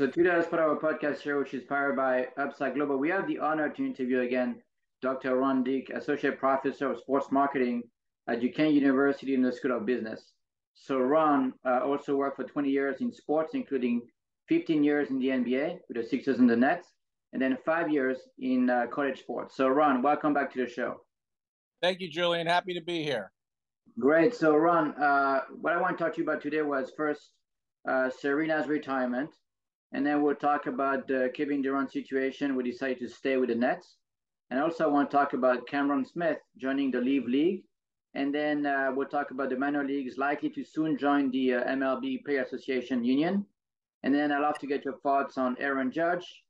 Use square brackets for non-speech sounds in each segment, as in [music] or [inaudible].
So today, as part of our podcast show, which is powered by Upside Global, we have the honor to interview again Dr. Ron Dick, Associate Professor of Sports Marketing at Duquesne University in the School of Business. So Ron uh, also worked for 20 years in sports, including 15 years in the NBA with the Sixers and the Nets, and then five years in uh, college sports. So Ron, welcome back to the show. Thank you, Julian. Happy to be here. Great. So Ron, uh, what I want to talk to you about today was first uh, Serena's retirement, and then we'll talk about the Kevin Durant situation. We decided to stay with the Nets, and also I want to talk about Cameron Smith joining the LIV League, and then uh, we'll talk about the minor leagues likely to soon join the uh, MLB Player Association Union, and then I'd love to get your thoughts on Aaron Judge,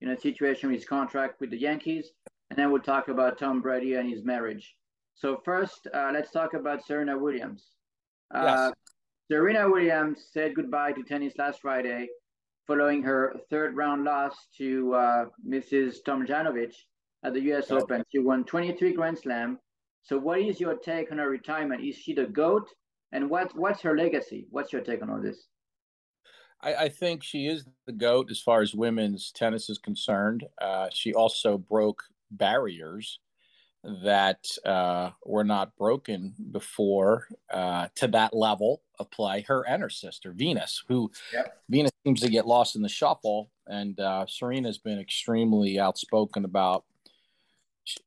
you know, situation with his contract with the Yankees, and then we'll talk about Tom Brady and his marriage. So first, uh, let's talk about Serena Williams. Uh, yes. Serena Williams said goodbye to tennis last Friday following her third round loss to uh, Mrs. Tomljanovic at the US. Open. She won 23 Grand Slam. So what is your take on her retirement? Is she the GOAT? And what, what's her legacy? What's your take on all this? I, I think she is the GOAT as far as women's tennis is concerned. Uh, she also broke barriers that uh, were not broken before uh, to that level of play. Her and her sister Venus, who yep. Venus seems to get lost in the shuffle, and uh, Serena's been extremely outspoken about.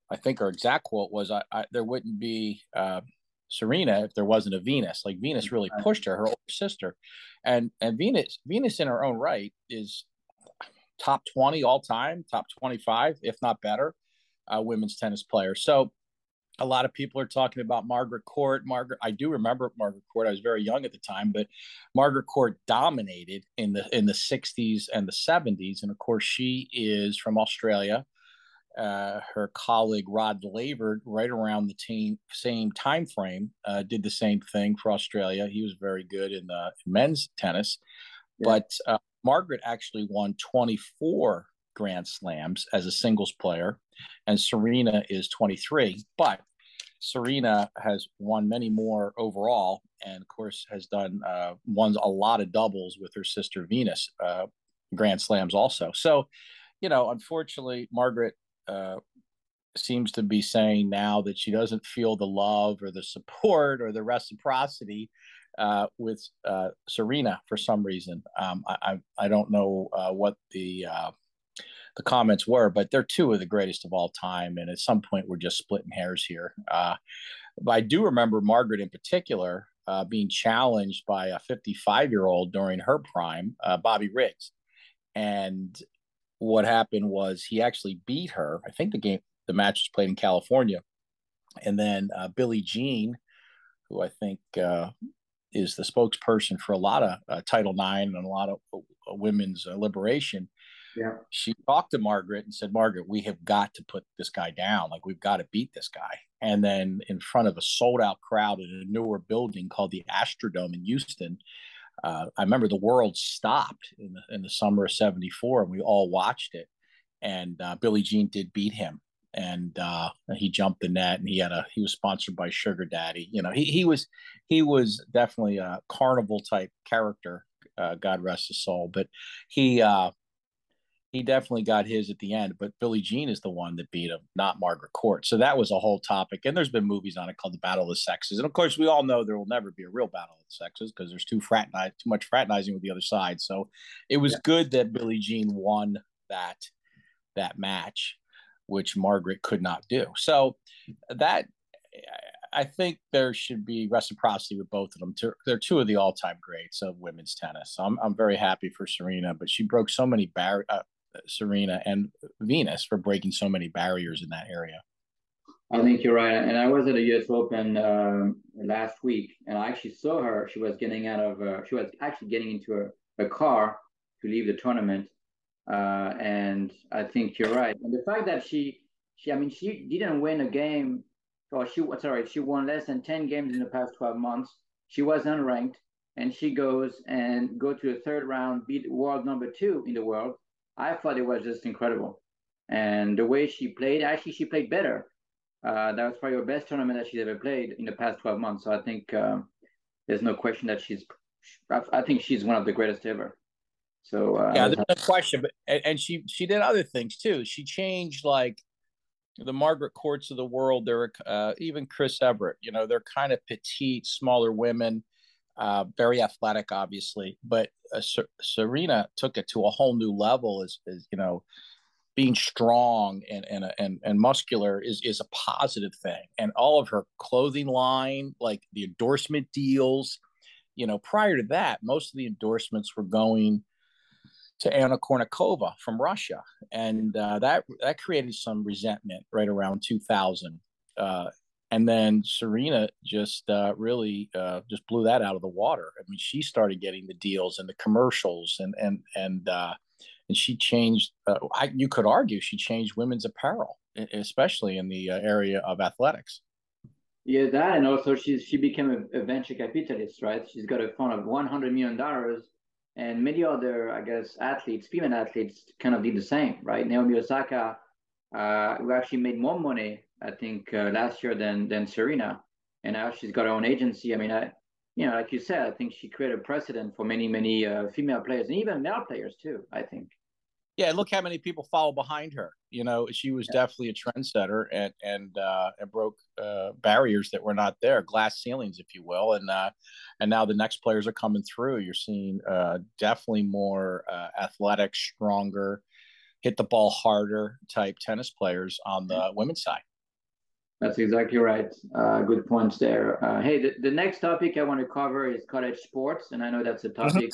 I think her exact quote was, "I, I there wouldn't be uh, Serena if there wasn't a Venus. Like Venus really pushed her, her older sister, and and Venus Venus in her own right is top twenty all time, top twenty five, if not better." Uh, women's tennis player. So a lot of people are talking about Margaret Court. Margaret, I do remember Margaret Court. I was very young at the time, but Margaret Court dominated in the in the 60s and the 70s. And of course, she is from Australia. Uh, her colleague Rod Laver, right around the team, same time frame, uh, did the same thing for Australia. He was very good in the men's tennis, yeah. but uh, Margaret actually won 24 Grand Slams as a singles player, and Serena is 23. But Serena has won many more overall, and of course has done uh, won a lot of doubles with her sister Venus, uh, Grand Slams also. So, you know, unfortunately, Margaret uh, seems to be saying now that she doesn't feel the love or the support or the reciprocity uh, with uh, Serena for some reason. Um, I, I, I don't know uh, what the uh, the comments were, but they're two of the greatest of all time. And at some point, we're just splitting hairs here. Uh, but I do remember Margaret in particular uh, being challenged by a 55 year old during her prime, uh, Bobby Riggs. And what happened was he actually beat her. I think the game, the match was played in California. And then uh, Billie Jean, who I think uh, is the spokesperson for a lot of uh, Title IX and a lot of women's liberation, She talked to Margaret and said, Margaret, we have got to put this guy down. Like, we've got to beat this guy. And then, in front of a sold out crowd in a newer building called the Astrodome in Houston, uh, I remember the world stopped in the, in the summer of 74 and we all watched it. And uh, Billie Jean did beat him. And uh, he jumped the net, and he had a he was sponsored by Sugar Daddy. You know, he he was he was definitely a carnival type character. Uh, God rest his soul. But he uh, he definitely got his at the end, but Billie Jean is the one that beat him, not Margaret Court. So that was a whole topic. And there's been movies on it called The Battle of the Sexes. And of course, we all know there will never be a real battle of the sexes because there's too fraternize, too much fraternizing with the other side. So it was yeah. good that Billie Jean won that that match, which Margaret could not do. So that I think there should be reciprocity with both of them. They're two of the all-time greats of women's tennis. So I'm I'm very happy for Serena, but she broke so many bar- uh, Serena and Venus for breaking so many barriers in that area. I think you're right. And I was at a US Open um, last week, and I actually saw her. She was getting out of, uh, she was actually getting into a, a car to leave the tournament. Uh, and I think you're right. And the fact that she, she, I mean, she didn't win a game, or she, sorry, she won less than 10 games in the past 12 months. She was unranked, and she goes and go to the third round, beat world number two in the world I thought it was just incredible. And the way she played, actually, she played better. Uh, that was probably her best tournament that she's ever played in the past 12 months. So I think um, there's no question that she's, I think she's one of the greatest ever. So uh, yeah, there's no question. But and she she did other things too. She changed like the Margaret Courts of the world. There uh, even Chris Evert. You know, they're kind of petite, smaller women, uh, very athletic, obviously. But uh, Serena took it to a whole new level. Is, as you know, being strong and and and and muscular is is a positive thing. And all of her clothing line, like the endorsement deals, you know, prior to that, most of the endorsements were going to Anna Kournikova from Russia, and uh, that that created some resentment right around 2000. Uh, and then Serena just uh, really uh, just blew that out of the water. I mean, she started getting the deals and the commercials, and and and uh, and she changed. Uh, I, you could argue she changed women's apparel, especially in the uh, area of athletics. Yeah, that, and also she's she became a, a, venture capitalist, right? She's got a fund of one hundred million dollars, and many other, I guess, athletes, female athletes, kind of did the same, right? Naomi Osaka, uh, who actually made more money, I think, uh, last year than than Serena, and now she's got her own agency. I mean, I, you know, like you said, I think she created a precedent for many, many uh, female players and even male players too. I think yeah, look how many people follow behind her. You know, she was yeah. definitely a trendsetter and and uh, and broke uh, barriers that were not there, glass ceilings, if you will. And uh, and now the next players are coming through. You're seeing uh, definitely more uh, athletic, stronger, hit the ball harder type tennis players on the women's side. That's exactly right. Uh, good points there. Uh, hey, the, the next topic I want to cover is college sports, and I know that's a mm-hmm. topic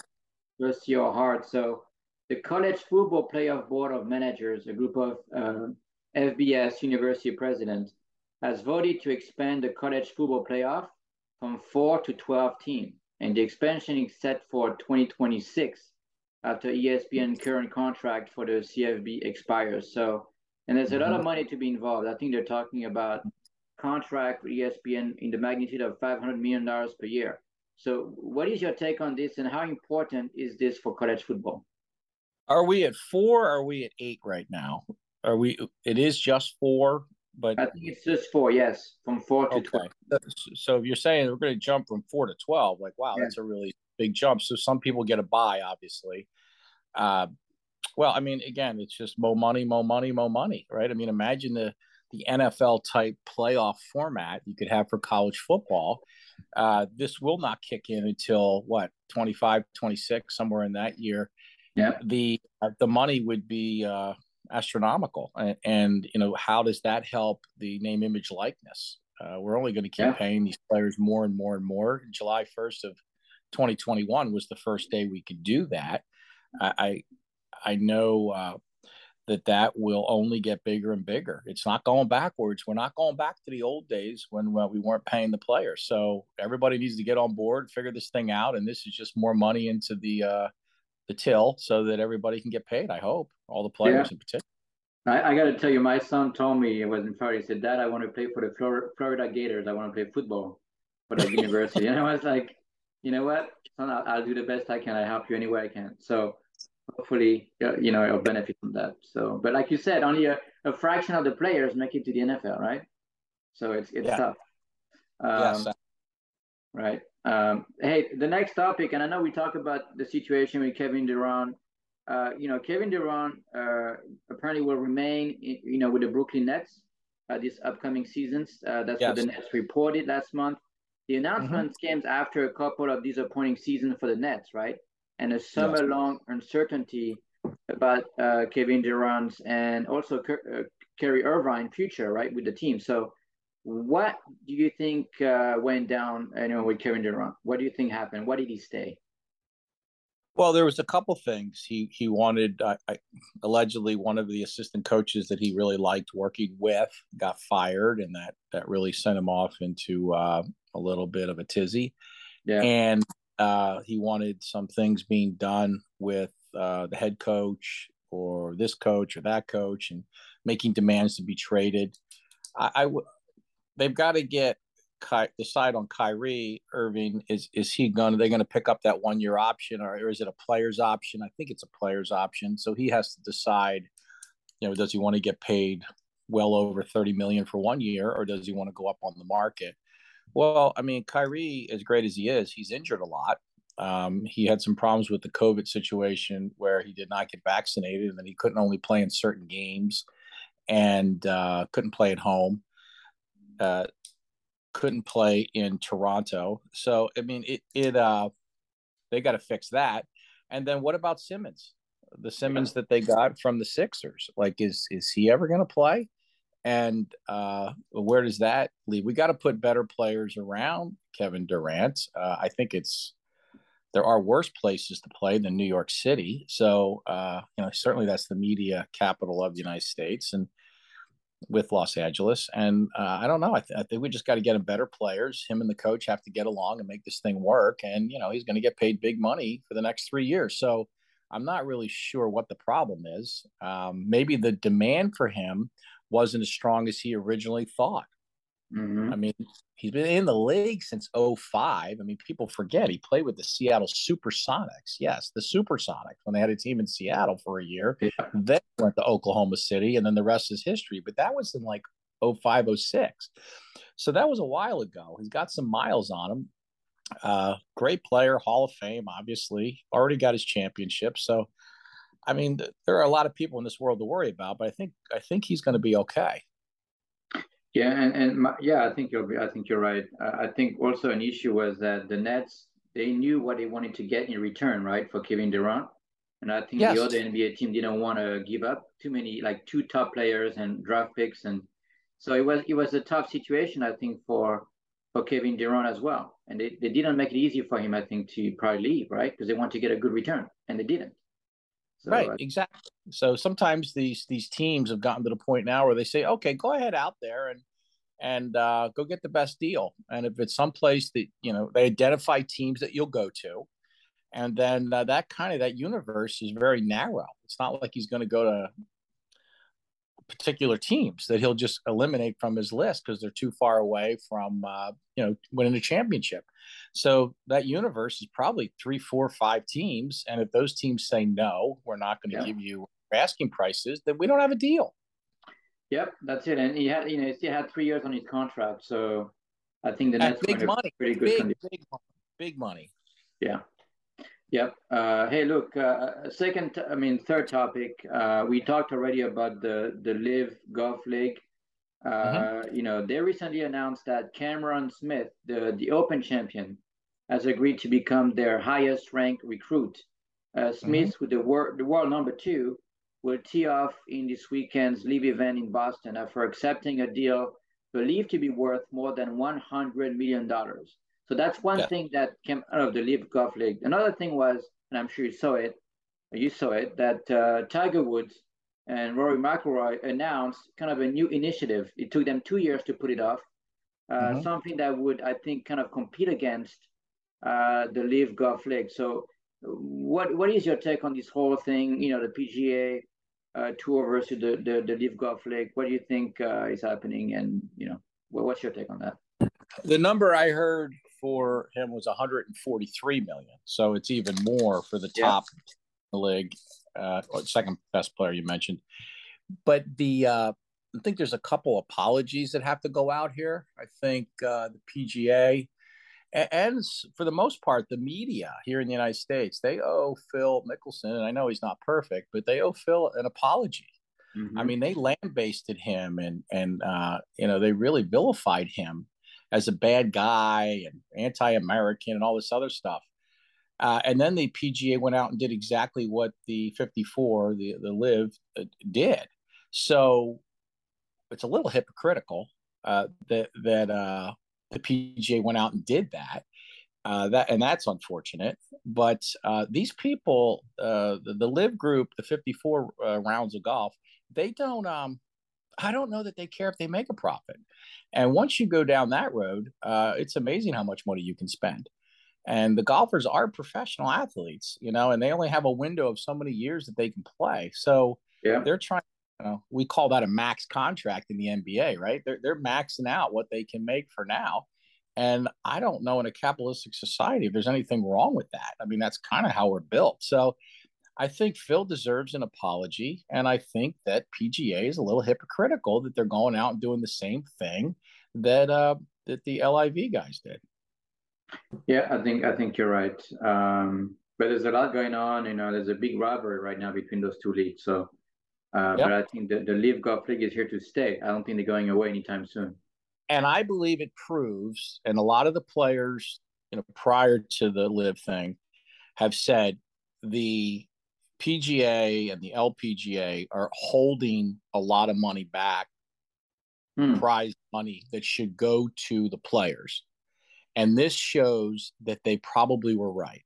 close to your heart. So the College Football Playoff Board of Managers, a group of uh, FBS university presidents, has voted to expand the college football playoff from four to 12 teams. And the expansion is set for 2026 after ESPN current contract for the CFB expires. So, and there's a lot of mm-hmm. money to be involved. I think they're talking about contract with ESPN in the magnitude of $500 million per year. So, what is your take on this, and how important is this for college football? Are we at four? are we at eight right now? Are we? It is just four, but I think it's just four. Yes, from four to okay. twelve. So if you're saying we're going to jump from four to twelve, like wow, yeah. that's a really big jump. So some people get a buy, obviously. Uh, well, I mean, again, it's just more money, more money, more money, right? I mean, imagine the the NFL type playoff format you could have for college football. Uh, this will not kick in until what 25, 26, somewhere in that year yeah the uh, the money would be uh, astronomical and, and, you know how does that help the name image likeness uh, we're only going to keep yeah. paying these players more and more and more july 1st of 2021 was the first day we could do that i i know uh, that that will only get bigger and bigger it's not going backwards we're not going back to the old days when well, we weren't paying the players so everybody needs to get on board figure this thing out and this is just more money into the uh, the till so that everybody can get paid. I hope all the players yeah. in particular. I, I got to tell you, my son told me it was in Florida. He said, "Dad, I want to play for the Florida, Florida Gators. I want to play football for the [laughs] university." And I was like, "You know what, son? I'll, I'll, do the best I can. I help you any way I can." So hopefully, you know, I'll benefit from that. So, but like you said, only a, a fraction of the players make it to the NFL, right? So it's it's yeah. tough. Um, yes. Right. Um, hey, the next topic, and I know we talked about the situation with Kevin Durant. Uh, you know, Kevin Durant uh, apparently will remain, you know, with the Brooklyn Nets uh, this upcoming seasons. Uh, that's yes. what the Nets reported last month. The announcement mm-hmm. came after a couple of disappointing seasons for the Nets, right? And a summer-long uncertainty about uh, Kevin Durant's and also uh, Kyrie Irving future, right, with the team. So what do you think uh, went down you know, with Kevin Durant? What do you think happened? Why did he stay? Well, there was a couple things. He he wanted uh, I, allegedly one of the assistant coaches that he really liked working with got fired, and that that really sent him off into uh, a little bit of a tizzy. Yeah. And uh, he wanted some things being done with uh, the head coach or this coach or that coach, and making demands to be traded. I, I, they've got to get decide on Kyrie Irving. Is is he going? Are they going to pick up that one year option, or, or is it a player's option? I think it's a player's option. So he has to decide. You know, does he want to get paid well over thirty million for one year, or does he want to go up on the market? Well, I mean, Kyrie, as great as he is, he's injured a lot, Um, he had some problems with the COVID situation where he did not get vaccinated, and then he couldn't only play in certain games and uh, couldn't play at home. Uh, couldn't play in Toronto. So I mean, it it uh, they got to fix that. And then what about Simmons? The Simmons that they got from the Sixers, like is is he ever going to play? And uh, where does that leave? We got to put better players around Kevin Durant. Uh, I think it's there are worse places to play than New York City. So uh, you know, certainly that's the media capital of the United States, and with Los Angeles. And uh, I don't know. I, th- I, think we just got to get him better players. Him and the coach have to get along and make this thing work. And, you know, he's going to get paid big money for the next three years. So I'm not really sure what the problem is. Um, maybe the demand for him wasn't as strong as he originally thought. Mm-hmm. I mean, he's been in the league since 05. I mean, people forget he played with the Seattle Supersonics. Yes, the Supersonics when they had a team in Seattle for a year. Yeah. Then went to Oklahoma City, and then the rest is history. But that was in like 05, 06. So that was a while ago. He's got some miles on him. Uh, great player, Hall of Fame, obviously. Already got his championship. So, I mean, there are a lot of people in this world to worry about, but I think I think he's going to be okay. Yeah, and and my, yeah, I think you're I think you're right. Uh, I think also an issue was that the Nets they knew what they wanted to get in return, right, for Kevin Durant, and I think yes. the other NBA team didn't want to give up too many like two top players and draft picks, and so it was it was a tough situation I think for for Kevin Durant as well, and they, they didn't make it easy for him I think to probably leave, right, because they want to get a good return, and they didn't. So right, I, exactly. So sometimes these these teams have gotten to the point now where they say, okay, go ahead out there and and uh, go get the best deal. And if it's someplace that you know they identify teams that you'll go to, and then uh, that kind of that universe is very narrow. It's not like he's going to go to particular teams that he'll just eliminate from his list because they're too far away from uh, you know winning a championship. So that universe is probably three, four, five teams, and if those teams say no, we're not going to yeah. give you asking prices, then we don't have a deal. Yep, that's it. And he had, you know, he had three years on his contract, so I think the Nets big money, pretty good big, big money, big money. Yeah. Yep. Uh, hey, look. Uh, second, I mean, third topic. Uh, we talked already about the the LIV Golf League. Uh, mm-hmm. You know, they recently announced that Cameron Smith, the the Open champion, has agreed to become their highest ranked recruit. Uh, Smith, mm-hmm. with the world the world number two, will tee off in this weekend's LIV event in Boston after accepting a deal believed to be worth more than $100 million. So that's one yeah. thing that came out of the LIV Golf League. Another thing was, and I'm sure you saw it, you saw it, that uh, Tiger Woods and Rory McIlroy announced kind of a new initiative. It took them two years to put it off. Uh, mm-hmm. Something that would, I think, kind of compete against uh, the LIV Golf League. So, what what is your take on this whole thing? You know, the PGA uh, tour versus the, the the LIV Golf League. What do you think uh, is happening? And you know, well, what's your take on that? The number I heard for him was 143 million, so it's even more for the top yeah. league, uh, second best player you mentioned. But the uh, I think there's a couple apologies that have to go out here. I think uh, the PGA and for the most part, the media here in the United States, they owe Phil Mickelson, and I know he's not perfect, but they owe Phil an apology. Mm-hmm. I mean, they land-basted him, and and uh, you know they really vilified him as a bad guy and anti-American and all this other stuff. Uh, and then the PGA went out and did exactly what the 54, the the LIV, uh, did. So it's a little hypocritical uh, that that uh, the PGA went out and did that. Uh, that and that's unfortunate. But uh, these people, the, the LIV group, the 54 uh, rounds of golf, they don't. Um, I don't know that they care if they make a profit. And once you go down that road, uh, it's amazing how much money you can spend. And the golfers are professional athletes, you know, and they only have a window of so many years that they can play. So yeah. they're trying you know, we call that a max contract in the NBA, right? They're they're maxing out what they can make for now. And I don't know in a capitalistic society if there's anything wrong with that. I mean, that's kind of how we're built. So I think Phil deserves an apology. And I think that PGA is a little hypocritical that they're going out and doing the same thing that uh, that the LIV guys did. Yeah, I think I think you're right. Um, but there's a lot going on. You know, there's a big rivalry right now between those two leagues. So, uh, yep. but I think the, the LIV Golf League is here to stay. I don't think they're going away anytime soon. And I believe it proves, and a lot of the players, you know, prior to the LIV thing, have said the PGA and the LPGA are holding a lot of money back, hmm. prize money that should go to the players. And this shows that they probably were right,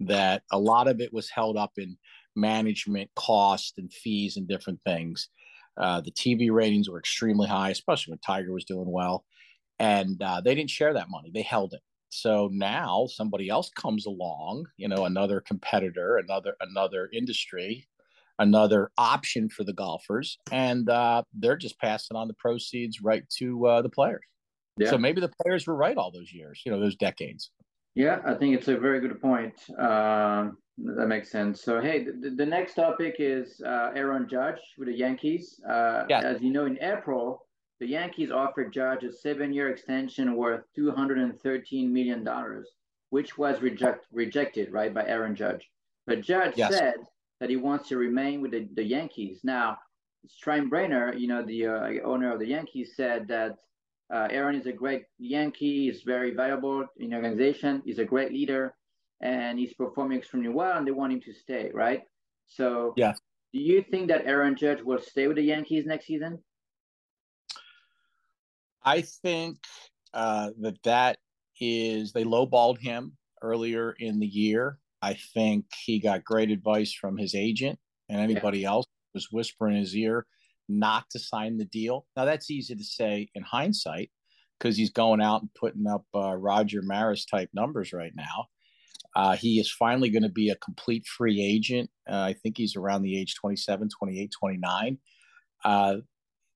that a lot of it was held up in management cost and fees and different things. Uh, the TV ratings were extremely high, especially when Tiger was doing well. And uh, they didn't share that money, they held it. So now somebody else comes along, you know, another competitor, another another industry, another option for the golfers, and uh, they're just passing on the proceeds right to uh, the players. Yeah. So maybe the players were right all those years, you know, those decades. Yeah, I think it's a very good point. Uh, that makes sense. So, hey, the, the next topic is uh, Aaron Judge with the Yankees. Uh, yeah. As you know, in April, the Yankees offered Judge a seven-year extension worth $213 million, which was reject, rejected, right, by Aaron Judge. But Judge yes. said that he wants to remain with the, the Yankees. Now, Steinbrenner, you know, the uh, owner of the Yankees, said that uh, Aaron is a great Yankee. He's very valuable in the organization. He's a great leader, and he's performing extremely well. And they want him to stay, right? So, yeah. Do you think that Aaron Judge will stay with the Yankees next season? I think uh, that that is they lowballed him earlier in the year. I think he got great advice from his agent and anybody yeah. else was whispering in his ear not to sign the deal. Now that's easy to say in hindsight because he's going out and putting up uh, Roger Maris type numbers right now. Uh, he is finally going to be a complete free agent. Uh, I think he's around the age 27, 28, 29.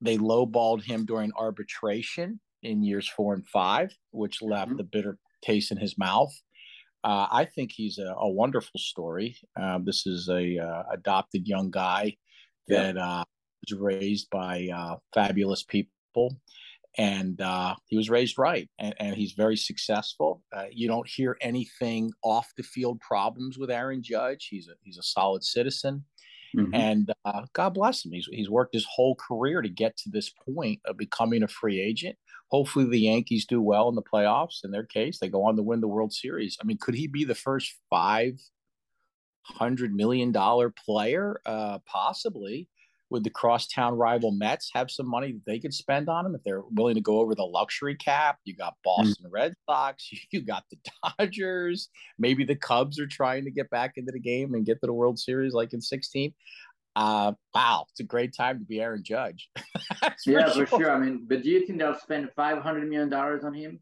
Uh, they lowballed him during arbitration in years four and five, which left mm-hmm. the bitter taste in his mouth. Uh, I think he's a, a wonderful story. Uh, this is a uh, adopted young guy that yeah was raised by uh, fabulous people and uh, he was raised right and, and he's very successful uh, you don't hear anything off the field problems with aaron judge he's a he's a solid citizen mm-hmm. and uh, god bless him. He's, he's worked his whole career to get to this point of becoming a free agent. Hopefully the yankees do well in the playoffs. In their case they go on to win the world series. I mean could he be the first five hundred million dollar player? Uh, possibly would the crosstown rival Mets have some money that they could spend on him if they're willing to go over the luxury cap? You got hmm. Boston mm-hmm. Red Sox, [laughs] you got the Dodgers, maybe the Cubs are trying to get back into the game and get to the World Series like in 16. Uh, wow, it's a great time to be Aaron Judge. [laughs] yeah, for sure. for sure. I mean, but do you think they'll spend five hundred million dollars on him?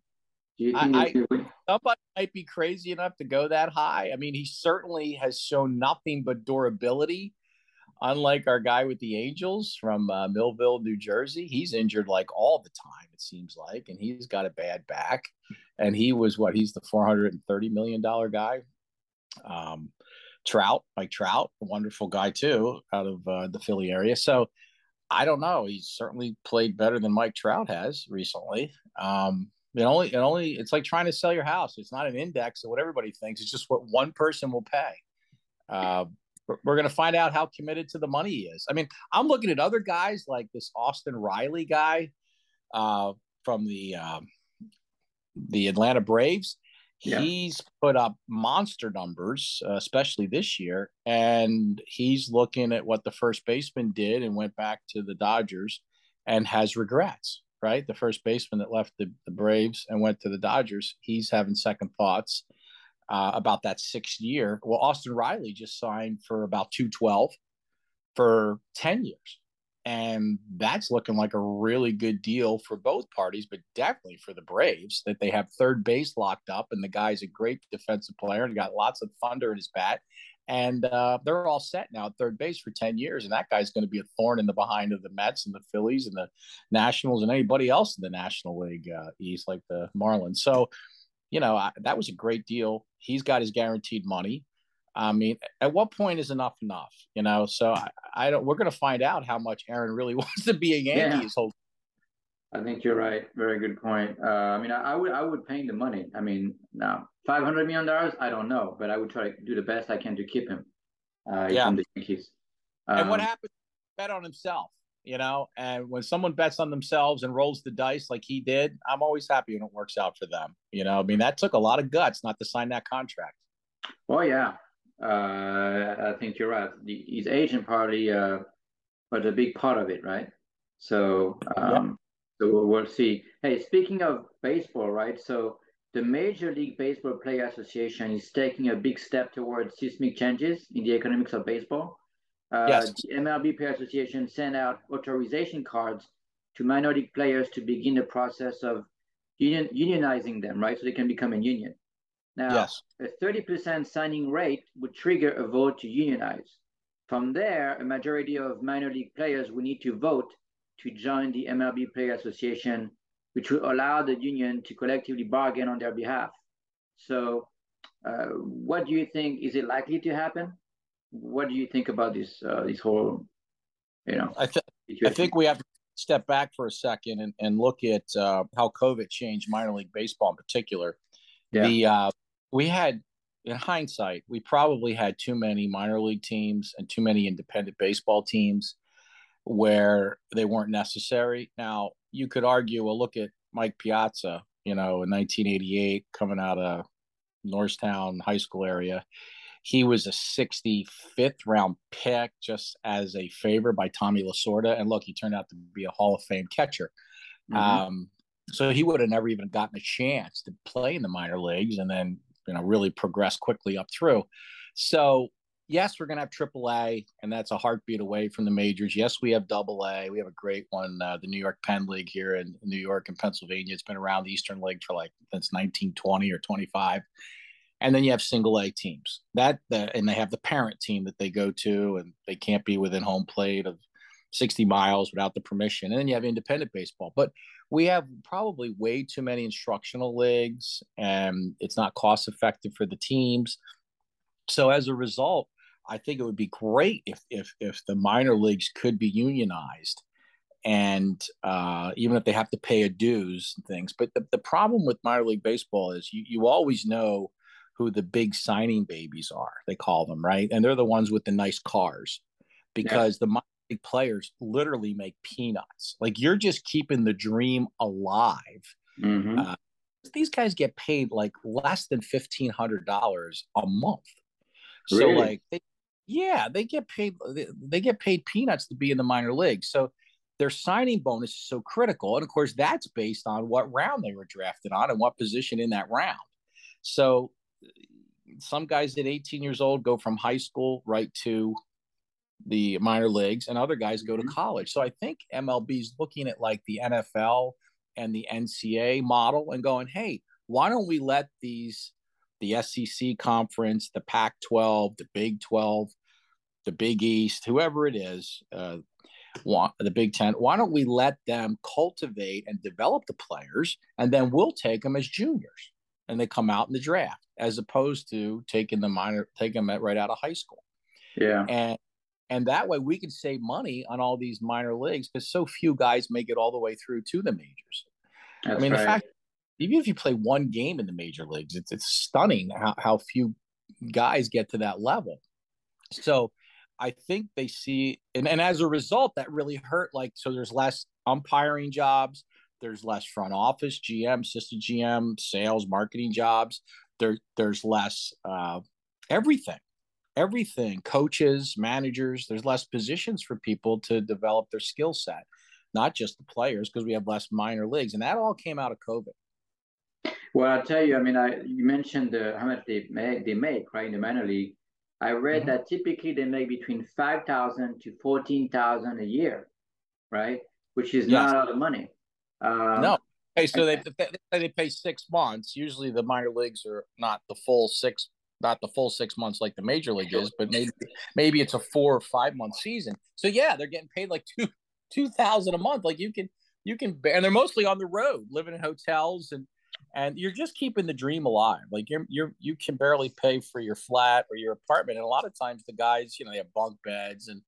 Do you think I, I, somebody might be crazy enough to go that high? I mean, he certainly has shown nothing but durability unlike our guy with the Angels from uh, Millville, New Jersey, he's injured like all the time, it seems like, and he's got a bad back. And he was what? He's the $430 million guy. Um, Trout, Mike Trout, a wonderful guy too, out of uh, the Philly area. So I don't know. He's certainly played better than Mike Trout has recently. Um, it only, it only, it's like trying to sell your house. It's not an index of what everybody thinks. It's just what one person will pay. Uh, we're going to find out how committed to the money he is. I mean, I'm looking at other guys like this Austin Riley guy uh, from the um, the Atlanta Braves. Yeah. He's put up monster numbers, uh, especially this year, and he's looking at what the first baseman did and went back to the Dodgers and has regrets. Right, the first baseman that left the, the Braves and went to the Dodgers, he's having second thoughts uh, about that sixth year. Well, Austin Riley just signed for about 212 for 10 years. And that's looking like a really good deal for both parties, but definitely for the Braves that they have third base locked up. And the guy's a great defensive player and got lots of thunder in his bat. And uh, they're all set now at third base for 10 years. And that guy's going to be a thorn in the behind of the Mets and the Phillies and the Nationals and anybody else in the National League uh, East, like the Marlins. So, you know, I, that was a great deal. He's got his guaranteed money. I mean, at what point is enough enough? You know, so I, I don't. We're going to find out how much Aaron really [laughs] wants to be a Yankee. Yeah. Whole... I think you're right. Very good point. Uh, I mean, I, I, would I would pay him the money. I mean, now five hundred million dollars, I don't know, but I would try to do the best I can to keep him. Uh, yeah. the Yankees. Um, and what um, happens? Bet on himself, you know. And when someone bets on themselves and rolls the dice like he did, I'm always happy when it works out for them. You know, I mean, that took a lot of guts not to sign that contract. Oh yeah, uh, I think you're right. The, his agent party uh, was a big part of it, right? So, um, yeah. so we'll see. Hey, speaking of baseball, right? So the Major League Baseball Player Association is taking a big step towards seismic changes in the economics of baseball. Uh, yes. The MLB Player Association sent out authorization cards to minor league players to begin the process of union, unionizing them, right? So they can become a union. Now, yes. a 30% signing rate would trigger a vote to unionize. From there, a majority of minor league players will need to vote to join the MLB Player Association, which will allow the union to collectively bargain on their behalf. So, uh, what do you think? Is it likely to happen? What do you think about this? Uh, this whole, you know, I, th- I think we have to step back for a second and, and look at uh, how COVID changed minor league baseball in particular. Yeah. The uh, we had in hindsight, we probably had too many minor league teams and too many independent baseball teams where they weren't necessary. Now, you could argue, well, look at Mike Piazza, you know, in 1988, coming out of Norristown High School area. He was a 65th round pick just as a favor by Tommy Lasorda. And look, he turned out to be a Hall of Fame catcher. Mm-hmm. Um, so he would have never even gotten a chance to play in the minor leagues. And then you know really progress quickly up through. So yes, we're going to have AAA, and that's a heartbeat away from the majors. Yes, we have Double A. We have a great one, uh, the New York Penn League here in New York and Pennsylvania. It's been around the Eastern League for like since 1920 or 25. And then you have single A teams that, and they have the parent team that they go to, and they can't be within home plate of 60 miles without the permission. And then you have independent baseball. But we have probably way too many instructional leagues and it's not cost effective for the teams. So as a result, I think it would be great if if if the minor leagues could be unionized and uh, even if they have to pay a dues and things. But the, the problem with minor league baseball is you, you always know who the big signing babies are, they call them, right? And they're the ones with the nice cars because yeah. the players literally make peanuts. Like you're just keeping the dream alive. Mm-hmm. Uh, these guys get paid like less than fifteen hundred dollars a month. Really? So like, they, yeah, they get paid. They, they get paid peanuts to be in the minor leagues. So their signing bonus is so critical, and of course that's based on what round they were drafted on and what position in that round. So some guys at 18 years old go from high school right to the minor leagues and other guys go to mm-hmm. college. So I think MLB is looking at like the NFL and the NCAA model and going, hey, why don't we let these the SEC conference, the Pac 12, the Big 12, the Big East, whoever it is, uh, the Big Ten, why don't we let them cultivate and develop the players and then we'll take them as juniors and they come out in the draft as opposed to taking the minor, taking them right out of high school. Yeah. And and that way we can save money on all these minor leagues because so few guys make it all the way through to the majors. That's I mean, right. the fact even if you play one game in the major leagues, it's it's stunning how, how few guys get to that level. So I think they see and, and as a result, that really hurt. Like so there's less umpiring jobs, there's less front office, GM, assistant GM, sales, marketing jobs. There there's less uh, everything everything coaches managers there's less positions for people to develop their skill set not just the players because we have less minor leagues and that all came out of covid well i'll tell you i mean i you mentioned uh, how much they make they make right in the minor league i read mm-hmm. that typically they make between 5000 to 14000 a year right which is yes. not a lot of money um, no Hey, so they, they they pay six months. Usually, the minor leagues are not the full six not the full six months like the major league is, but maybe maybe it's a four or five month season. So yeah, they're getting paid like two two thousand a month. Like you can you can and they're mostly on the road, living in hotels and and you're just keeping the dream alive. Like you're you're you can barely pay for your flat or your apartment, and a lot of times the guys, you know, they have bunk beds and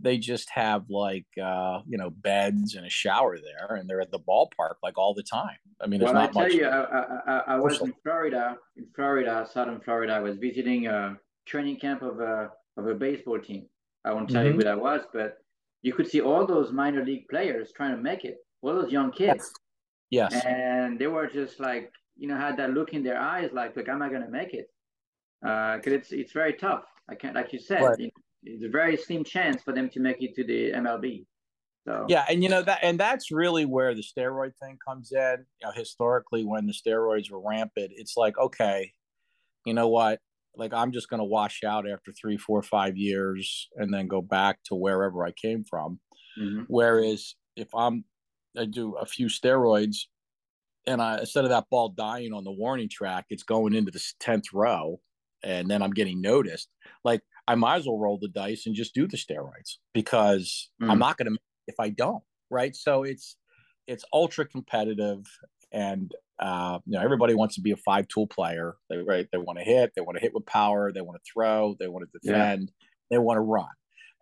they just have like uh, you know beds and a shower there, and they're at the ballpark like all the time. I mean, there's well, I tell much- you, I, I, I, was in Florida, in Florida, southern Florida. I was visiting a training camp of a of a baseball team. I won't tell mm-hmm. you who that was, but you could see all those minor league players trying to make it, all those young kids. Yes. And they were just like, you know, had that look in their eyes, like, look, am I going to make it? Because uh, it's it's very tough. I can't, like you said, right. It's a very slim chance for them to make it to the MLB. So yeah, and you know that, and that's really where the steroid thing comes in. You know, historically, when the steroids were rampant, it's like, okay, you know what? Like I'm just going to wash out after three, four, five years, and then go back to wherever I came from. Mm-hmm. Whereas if I'm, I do a few steroids, and I instead of that ball dying on the warning track, it's going into the tenth row and then I'm getting noticed, like I might as well roll the dice and just do the steroids because mm. I'm not going to if I don't, right? So it's it's ultra competitive, and uh, you know everybody wants to be a five tool player. They right, they want to hit, they want to hit with power, they want to throw, they want to defend, yeah. they want to run,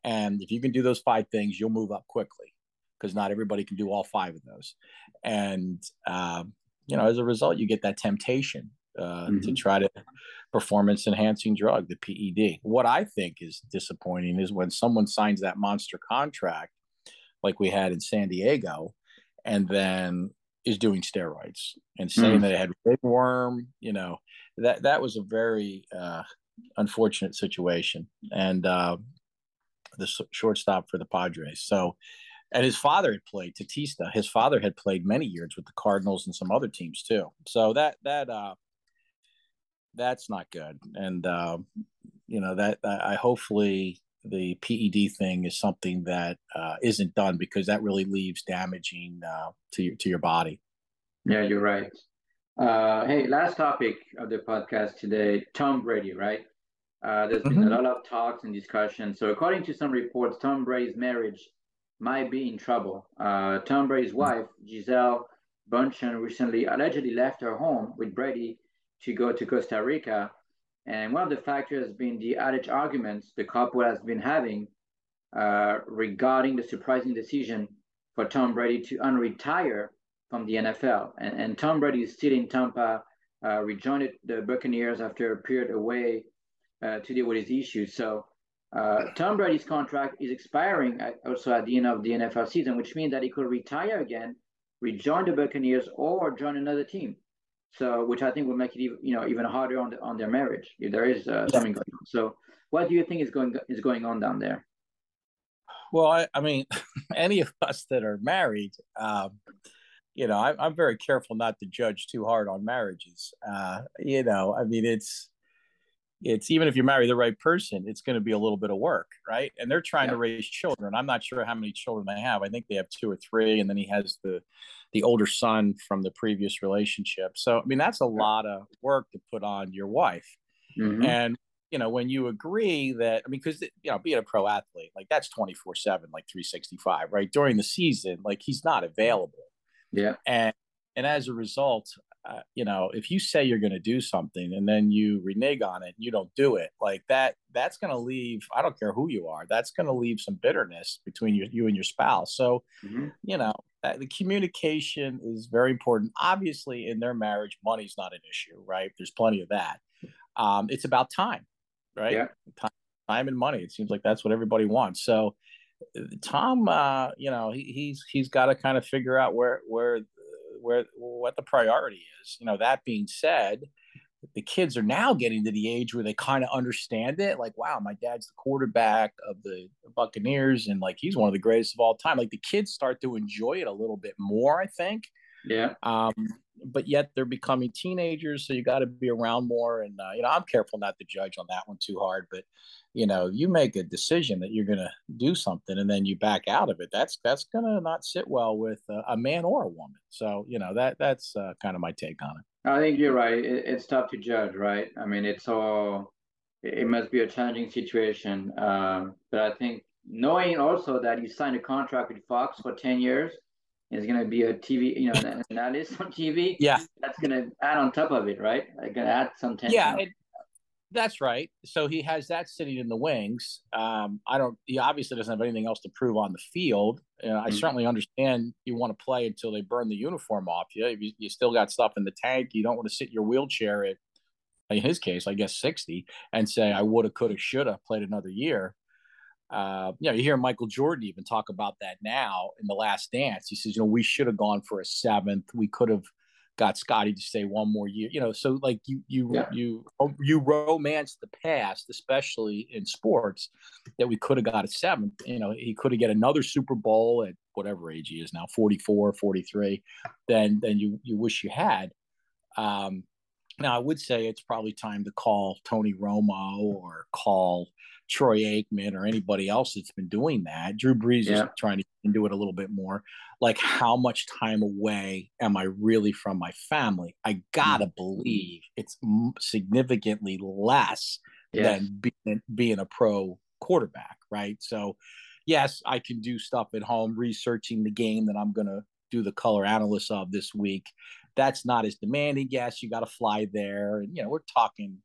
and if you can do those five things, you'll move up quickly because not everybody can do all five of those, and um, you know as a result, you get that temptation uh, mm-hmm. to try to performance enhancing drug, the PED. What I think is disappointing is when someone signs that monster contract, like we had in San Diego, and then is doing steroids and saying mm. that it had ringworm. You know, that that was a very uh, unfortunate situation, and uh, the shortstop for the Padres. So. And his father had played Tatista. His father had played many years with the Cardinals and some other teams too. So that that uh, that's not good. And uh, you know that I hopefully the PED thing is something that uh, not done because that really leaves damaging uh, to your to your body. Yeah, you're right. Uh, hey, last topic of the podcast today: Tom Brady. Right? Uh, there's been mm-hmm. a lot of talks and discussions. So, according to some reports, Tom Brady's marriage might be in trouble. Uh, Tom Brady's wife, Gisele Bündchen, recently allegedly left her home with Brady to go to Costa Rica. And one of the factors has been the alleged arguments the couple has been having uh, regarding the surprising decision for Tom Brady to unretire from the NFL. And, and Tom Brady is still in Tampa, uh, rejoined the Buccaneers after a period away uh, to deal with his issues. So uh, Tom Brady's contract is expiring at, also at the end of the NFL season, which means that he could retire again, rejoin the Buccaneers, or join another team. So, which I think will make it even, you know, even harder on the, on their marriage if there is uh, something going on. So, what do you think is going is going on down there? Well, I, I mean, [laughs] any of us that are married, um, you know, I, am very careful not to judge too hard on marriages. Uh, you know, I mean, it's it's even if you marry the right person, it's going to be a little bit of work, right? And they're trying yeah. to raise children. I'm not sure how many children they have. I think they have two or three, and then he has the the older son from the previous relationship. So, I mean, that's a lot of work to put on your wife. Mm-hmm. And, you know, when you agree that, I mean, because, you know, being a pro athlete, like that's 24 7, like 365, right? During the season, like he's not available. Yeah. And, and as a result, uh, you know, if you say you're going to do something and then you renege on it, you don't do it like that. That's going to leave. I don't care who you are. That's going to leave some bitterness between you, you and your spouse. So, mm-hmm. you know, uh, the communication is very important. Obviously, in their marriage, money's not an issue, right? There's plenty of that. Um, it's about time, right? Yeah. Time, time and money. It seems like that's what everybody wants. So, uh, Tom, uh, you know, he, he's he's got to kind of figure out where where where what the priority is. You know, that being said, the kids are now getting to the age where they kind of understand it. Like, wow, my dad's the quarterback of the Buccaneers, and like he's one of the greatest of all time. Like the kids start to enjoy it a little bit more, I think. Yeah. Um, but yet they're becoming teenagers, so you got to be around more. And uh, you know, I'm careful not to judge on that one too hard. But you know, you make a decision that you're going to do something, and then you back out of it. That's that's going to not sit well with uh, a man or a woman. So you know, that that's uh, kind of my take on it. I think you're right. It, it's tough to judge, right? I mean, it's all. It must be a challenging situation, um, but I think knowing also that you signed a contract with Fox for ten years is going to be a TV, you know, and [laughs] that is on TV. Yeah, that's going to add on top of it, right? Like going to add some tension. Yeah, it, That's right. So he has that sitting in the wings. Um, I don't. He obviously doesn't have anything else to prove on the field. Uh, I mm-hmm. certainly understand you want to play until they burn the uniform off you. you. You still got stuff in the tank. You don't want to sit in your wheelchair at, in his case, I guess sixty, and say I woulda, coulda, shoulda played another year. Uh, you know, you hear Michael Jordan even talk about that now in the Last Dance. He says, you know, we should have gone for a seventh. We could have got Scottie to stay one more year. You know, so like you you yeah. you you romance the past, especially in sports, that we could have got a seventh. You know, he could have get another Super Bowl at whatever age he is now, 44, 43, then then you you wish you had. Um, now I would say it's probably time to call Tony Romo or call Troy Aikman or anybody else that's been doing that. Drew Brees yeah. is trying to do it a little bit more. Like, how much time away am I really from my family? I gotta mm. believe it's significantly less yes. than being, being a pro quarterback, right? So, yes, I can do stuff at home, researching the game that I'm gonna do the color analyst of this week. That's not as demanding. Yes, you got to fly there, and you know we're talking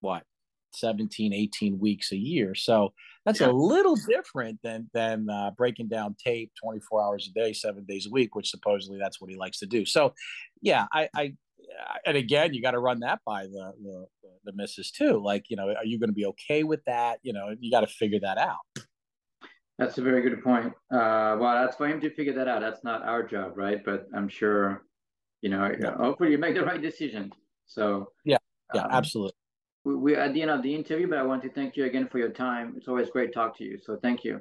what 17 18 weeks a year. So that's yeah. a little different than than uh, breaking down tape 24 hours a day seven days a week which supposedly that's what he likes to do. So yeah i i and again you got to run that by the, the the missus too. Like you know are you going to be okay with that? You know you got to figure that out. That's a very good point. Uh well that's for him to figure that out. That's not our job right? But i'm sure you know yeah. hopefully you make the right decision. So yeah. Yeah um, absolutely we're at the end of the interview, but I want to thank you again for your time. It's always great to talk to you. So thank you.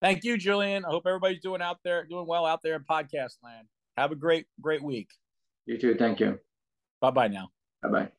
Thank you, Julian. I hope everybody's doing out there, doing well out there in podcast land. Have a great, great week. You too. Thank you. Bye bye now. Bye bye.